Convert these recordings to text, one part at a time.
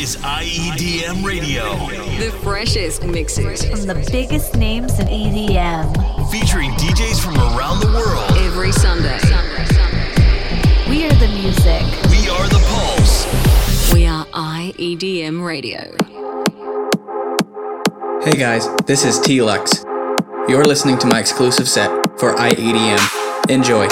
is IEDM Radio. The freshest mixes from the biggest names in EDM. Featuring DJs from around the world. Every Sunday. We are the music. We are the pulse. We are IEDM Radio. Hey guys, this is TLUXX. You're listening to my exclusive set for IEDM. Enjoy.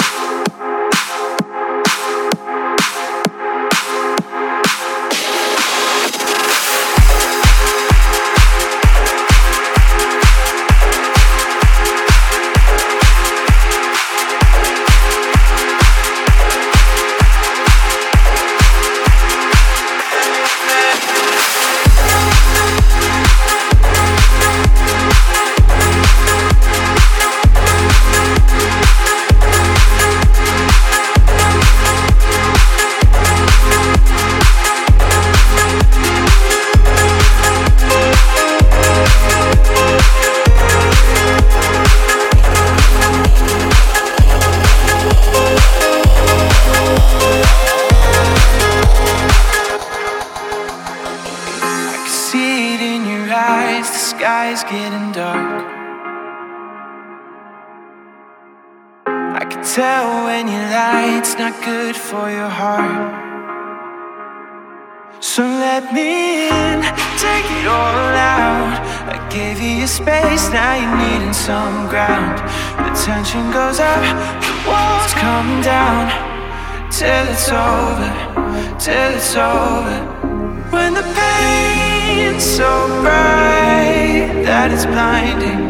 When the pain's so bright that it's blinding,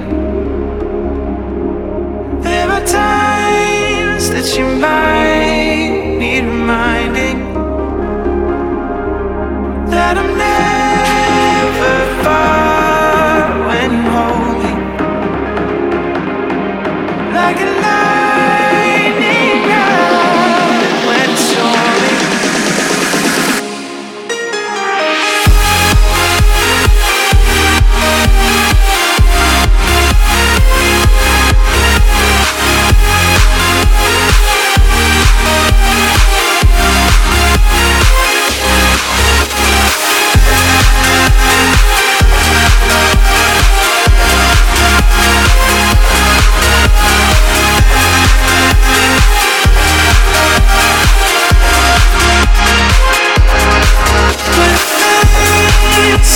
there are times that you might need reminding that I'm never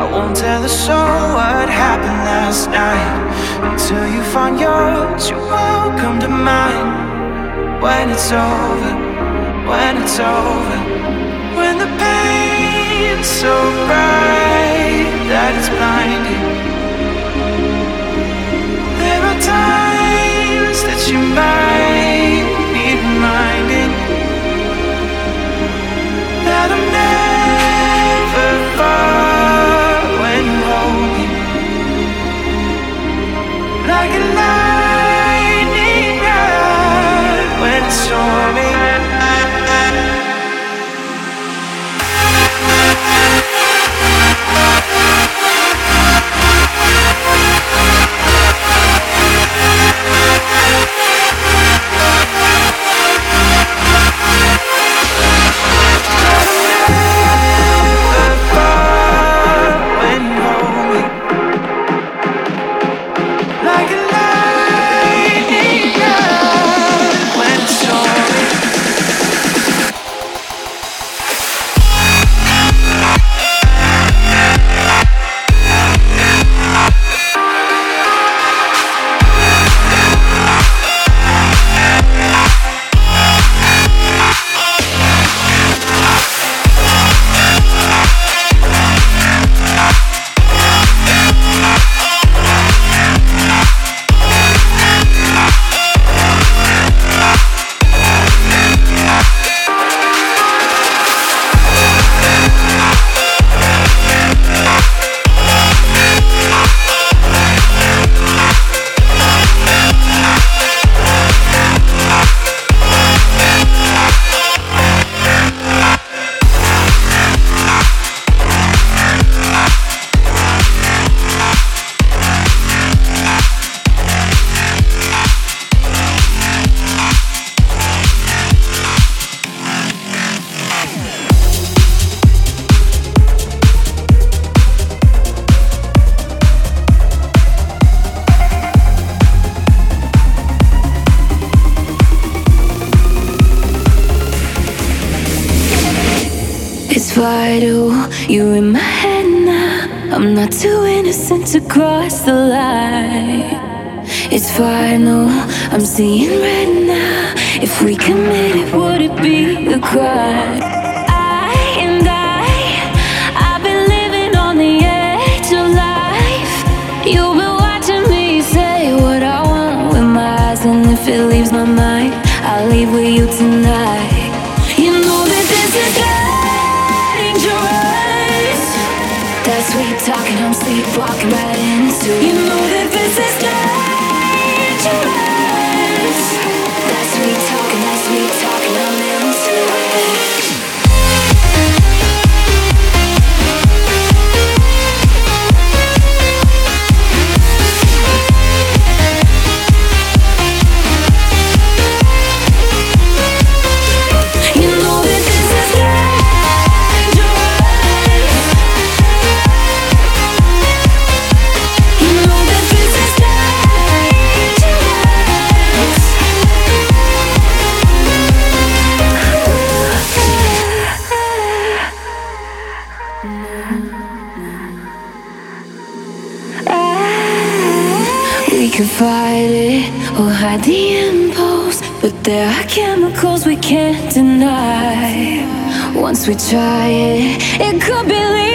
I won't tell a soul what happened last night until you find yours. You're welcome to mine when it's over, when it's over. When the pain's so bright that it's blinding There are times that you might need reminding That I'm never too innocent to cross the line. It's final, I'm seeing red now. If we committed, would it be a crime? I and I, I've been living on the edge of life. You've been watching me say what I want with my eyes, and if it leaves my mind, I'll leave with you tonight. The impulse, but there are chemicals we can't deny. Once we try it, it could be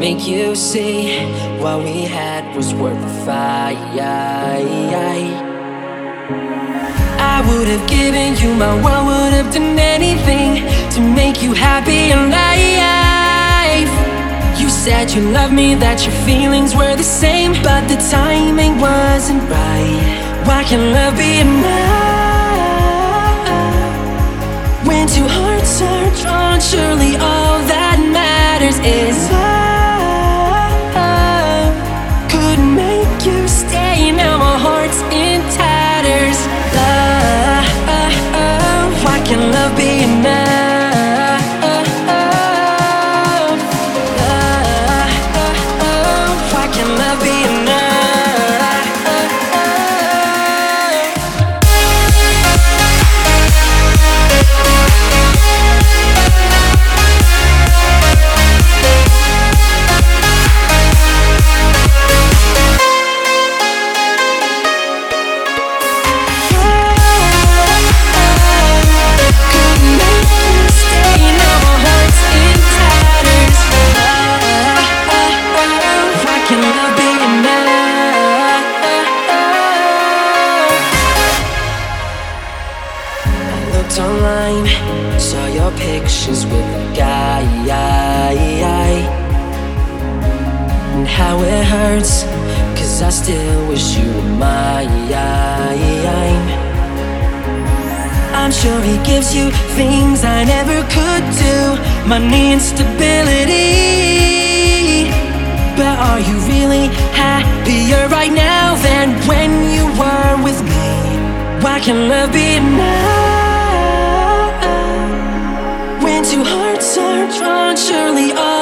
make you see what we had was worth the fight. I would have given you my world, would have done anything to make you happy in life. You said you loved me, that your feelings were the same, but the timing wasn't right. Why can't love be enough? When two hearts are drawn, surely all that matters is love. Sure he gives you things I never could do. Money and stability. But are you really happier right now than when you were with me? Why can love be enough? When two hearts are drawn, surely all